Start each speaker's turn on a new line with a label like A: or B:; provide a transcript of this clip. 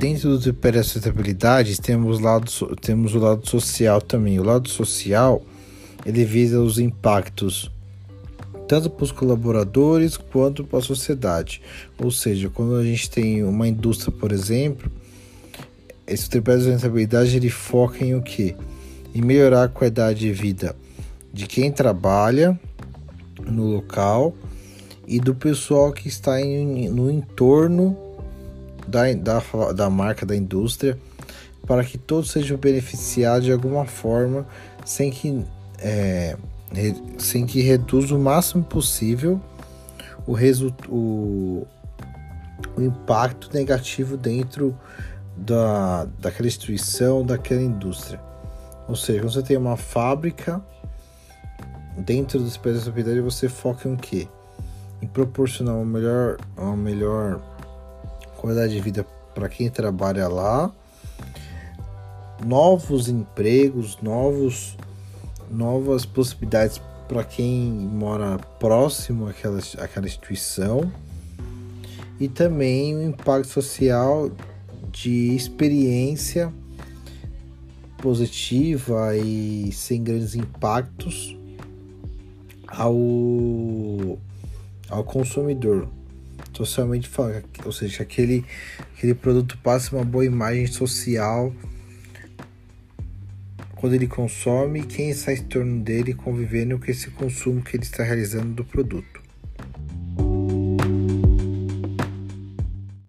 A: dentro do tripé da sustentabilidade temos, lado, temos o lado social também. O lado social ele visa os impactos tanto para os colaboradores quanto para a sociedade. Ou seja, quando a gente tem uma indústria, por exemplo, esse tripé da sustentabilidade ele foca em o que? Em melhorar a qualidade de vida de quem trabalha no local e do pessoal que está em, no entorno da, da, da marca da indústria para que todos sejam beneficiados de alguma forma sem que, é, sem que reduza o máximo possível o, o, o impacto negativo dentro da, daquela instituição, daquela indústria. Ou seja, quando você tem uma fábrica, dentro do espécie de você foca em quê? Em proporcionar uma melhor, uma melhor qualidade de vida para quem trabalha lá, novos empregos, novos, novas possibilidades para quem mora próximo àquela, àquela instituição. E também o impacto social de experiência positiva e sem grandes impactos ao, ao consumidor socialmente falando, ou seja, aquele, aquele produto passa uma boa imagem social quando ele consome e quem está em torno dele convivendo com esse consumo que ele está realizando do produto.